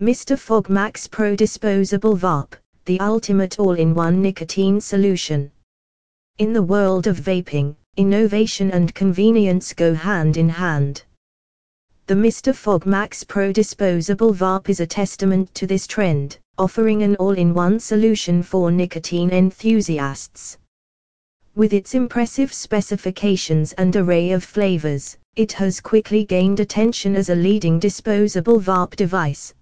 Mr. Fog Max Pro Disposable Vape, the ultimate all-in-one nicotine solution. In the world of vaping, innovation and convenience go hand in hand. The Mr. Fog Max Pro Disposable Vape is a testament to this trend, offering an all-in-one solution for nicotine enthusiasts. With its impressive specifications and array of flavors, it has quickly gained attention as a leading disposable vape device.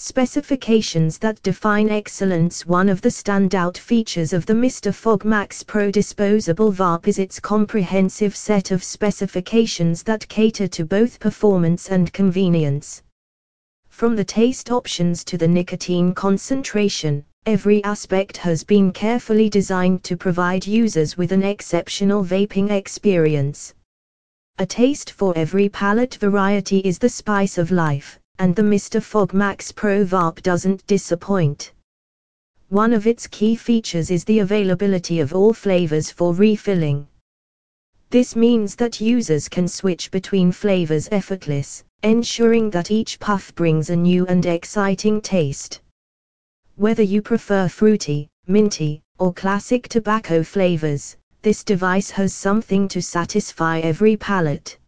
Specifications that define excellence One of the standout features of the Mr. Fog Max Pro disposable vape is its comprehensive set of specifications that cater to both performance and convenience. From the taste options to the nicotine concentration, Every aspect has been carefully designed to provide users with an exceptional vaping experience. A taste for every palate variety is the spice of life, and the Mr. Fog Max Pro Vape doesn't disappoint. One of its key features is the availability of all flavors for refilling. This means that users can switch between flavors effortless, ensuring that each puff brings a new and exciting taste. Whether you prefer fruity, minty, or classic tobacco flavors, this device has something to satisfy every palate.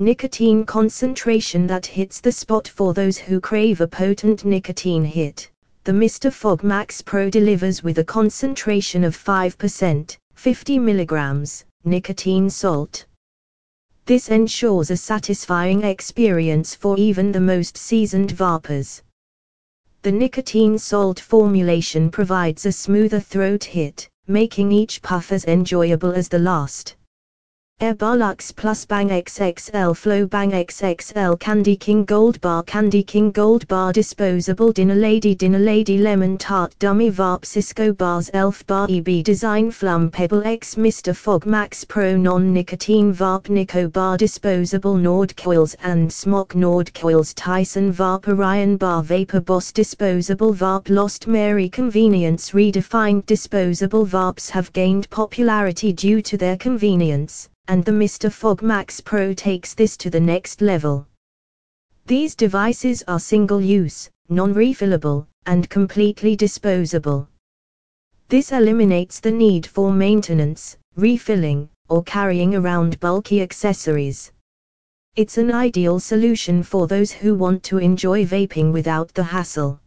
Nicotine concentration that hits the spot for those who crave a potent nicotine hit. The Mr. Fog Max Pro delivers with a concentration of 5%, 50 mg, nicotine salt. This ensures a satisfying experience for even the most seasoned vapers. The nicotine salt formulation provides a smoother throat hit, making each puff as enjoyable as the last. Airbar Lux Plus Bang XXL Flow Bang XXL Candy King Gold Bar Candy King Gold Bar Disposable Dinner Lady Dinner Lady Lemon Tart Dummy Varp Cisco Bars Elf Bar EB Design Flum Pebble X Mr. Fog Max Pro Non-Nicotine Varp Nico Bar Disposable Nord Coils and Smock Nord Coils Tyson Varp Orion Bar Vapor Boss Disposable Varp Lost Mary Convenience Redefined Disposable Varps have gained popularity due to their convenience and the Mr. Fog Max Pro takes this to the next level. These devices are single-use, non-refillable, and completely disposable. This eliminates the need for maintenance, refilling, or carrying around bulky accessories. It's an ideal solution for those who want to enjoy vaping without the hassle.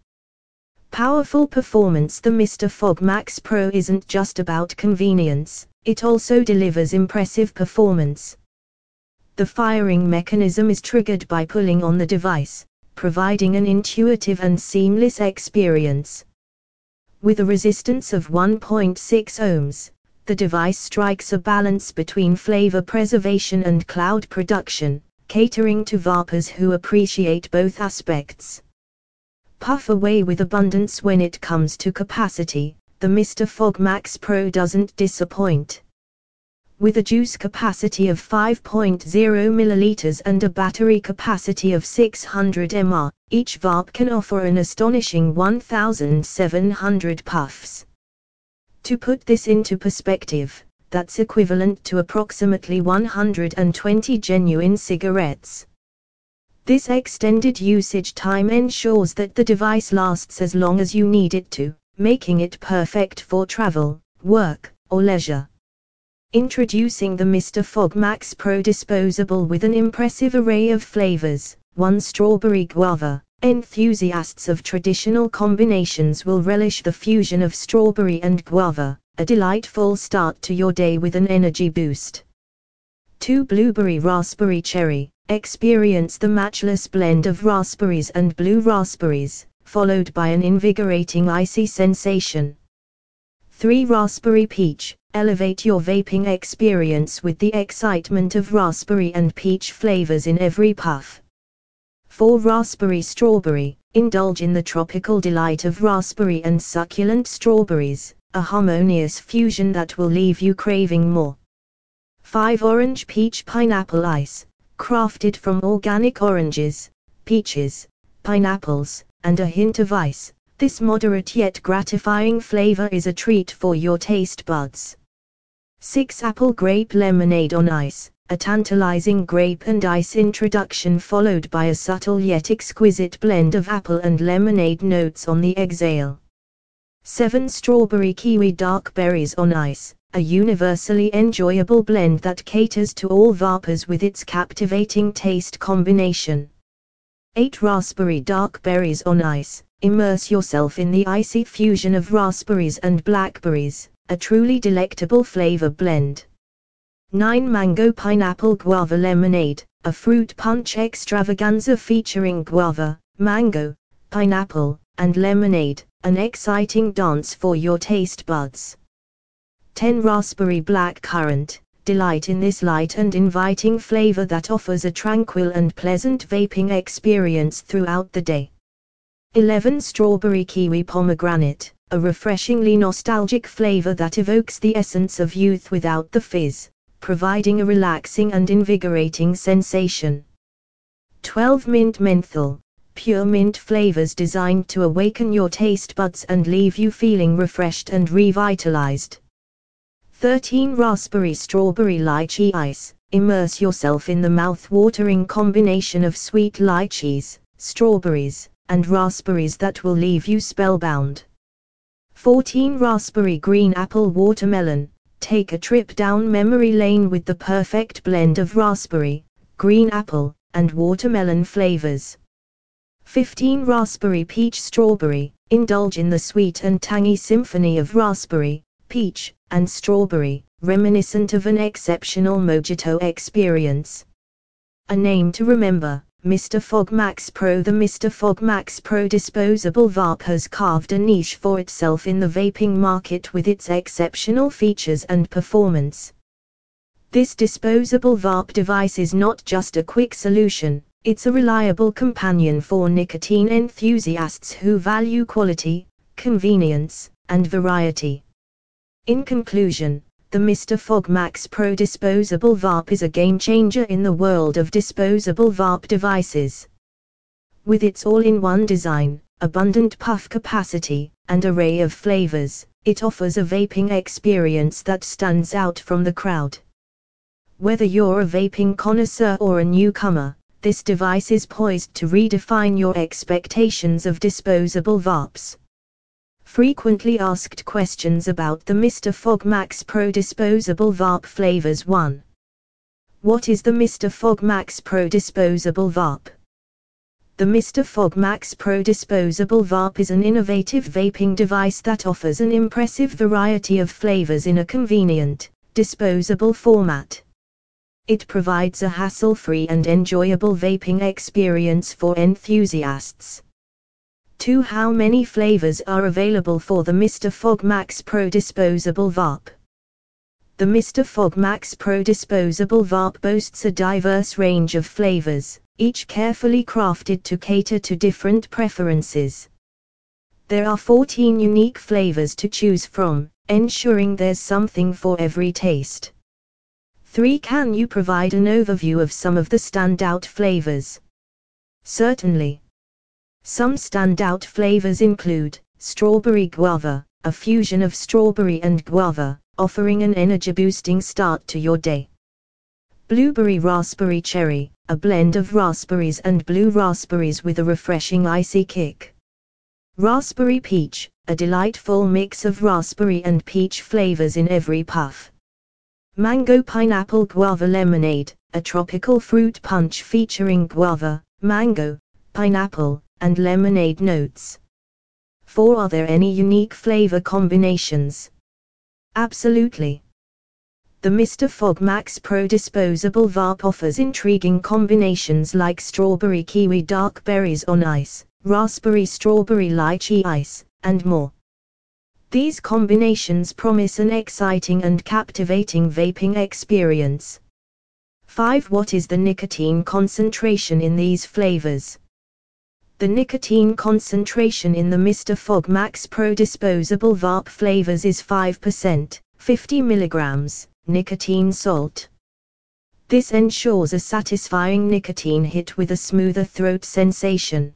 Powerful performance The Mr. Fog Max Pro isn't just about convenience, it also delivers impressive performance. The firing mechanism is triggered by pulling on the device, providing an intuitive and seamless experience. With a resistance of 1.6 ohms, the device strikes a balance between flavor preservation and cloud production, catering to vapers who appreciate both aspects. Puff away with abundance when it comes to capacity, the Mr. Fog Max Pro doesn't disappoint. With a juice capacity of 5.0 ml and a battery capacity of 600 mAh, each vape can offer an astonishing 1,700 puffs. To put this into perspective, that's equivalent to approximately 120 genuine cigarettes. This extended usage time ensures that the device lasts as long as you need it to making it perfect for travel, work, or leisure. Introducing the Mr. Fog Max Pro disposable with an impressive array of flavors, one strawberry guava. Enthusiasts of traditional combinations will relish the fusion of strawberry and guava, a delightful start to your day with an energy boost. 2 Blueberry Raspberry Cherry Experience the matchless blend of raspberries and blue raspberries, followed by an invigorating icy sensation. 3. Raspberry Peach Elevate your vaping experience with the excitement of raspberry and peach flavors in every puff. 4. Raspberry Strawberry Indulge in the tropical delight of raspberry and succulent strawberries, a harmonious fusion that will leave you craving more. 5. Orange Peach Pineapple Ice Crafted from organic oranges, peaches, pineapples, and a hint of ice. This moderate yet gratifying flavor is a treat for your taste buds. 6 Apple Grape Lemonade on Ice. a tantalizing grape and ice introduction followed by a subtle yet exquisite blend of apple and lemonade notes on the exhale. 7. Strawberry Kiwi Dark Berries on Ice, a universally enjoyable blend that caters to all vapers with its captivating taste combination. 8. Raspberry Dark Berries on Ice, immerse yourself in the icy fusion of raspberries and blackberries, a truly delectable flavor blend. 9 Mango Pineapple Guava Lemonade, a fruit punch extravaganza featuring guava, mango, pineapple, and lemonade, an exciting dance for your taste buds. 10 Raspberry Black Currant, delight in this light and inviting flavor that offers a tranquil and pleasant vaping experience throughout the day. 11 Strawberry Kiwi Pomegranate, a refreshingly nostalgic flavor that evokes the essence of youth without the fizz, providing a relaxing and invigorating sensation. 12 Mint Menthol, pure mint flavors designed to awaken your taste buds and leave you feeling refreshed and revitalized. 13 Raspberry Strawberry Lychee Ice, immerse yourself in the mouth-watering combination of sweet lychees, strawberries, and raspberries that will leave you spellbound. 14 Raspberry Green Apple Watermelon, take a trip down memory lane with the perfect blend of raspberry, green apple, and watermelon flavors. 15 Raspberry Peach Strawberry, indulge in the sweet and tangy symphony of raspberry, peach, and strawberry, reminiscent of an exceptional mojito experience. A name to remember. Mr. Fog Max Pro The Mr. Fog Max Pro disposable vape has carved a niche for itself in the vaping market with its exceptional features and performance. This disposable vape device is not just a quick solution, it's a reliable companion for nicotine enthusiasts who value quality, convenience, and variety. In conclusion, the Mr. Fog Max Pro disposable vape is a game changer in the world of disposable vape devices. With its all-in-one design, abundant puff capacity, and array of flavors, it offers a vaping experience that stands out from the crowd. Whether you're a vaping connoisseur or a newcomer, this device is poised to redefine your expectations of disposable vapes. Frequently asked questions about the Mr. Fog Max Pro disposable vape flavors 1. What is the Mr. Fog Max Pro disposable vape? The Mr. Fog Max Pro disposable vape is an innovative vaping device that offers an impressive variety of flavors in a convenient, disposable format. It provides a hassle-free and enjoyable vaping experience for enthusiasts. 2. How many flavors are available for the Mr. Fog Max Pro disposable vape? The Mr. Fog Max Pro disposable vape boasts a diverse range of flavors, each carefully crafted to cater to different preferences. There are 14 unique flavors to choose from, ensuring there's something for every taste. 3. Can you provide an overview of some of the standout flavors? Certainly. Some standout flavors include strawberry guava, a fusion of strawberry and guava, offering an energy boosting start to your day. Blueberry raspberry cherry, a blend of raspberries and blue raspberries with a refreshing icy kick. Raspberry peach, a delightful mix of raspberry and peach flavors in every puff. Mango pineapple guava lemonade, a tropical fruit punch featuring guava, mango, pineapple, and lemonade notes. 4. Are there any unique flavor combinations? Absolutely. The Mr. Fog Max Pro disposable vape offers intriguing combinations like strawberry kiwi dark berries on ice, raspberry strawberry lychee ice, and more. These combinations promise an exciting and captivating vaping experience. 5. What is the nicotine concentration in these flavors? The nicotine concentration in the Mr. Fog Max Pro disposable vape flavors is 5%, 50 mg, nicotine salt. This ensures a satisfying nicotine hit with a smoother throat sensation.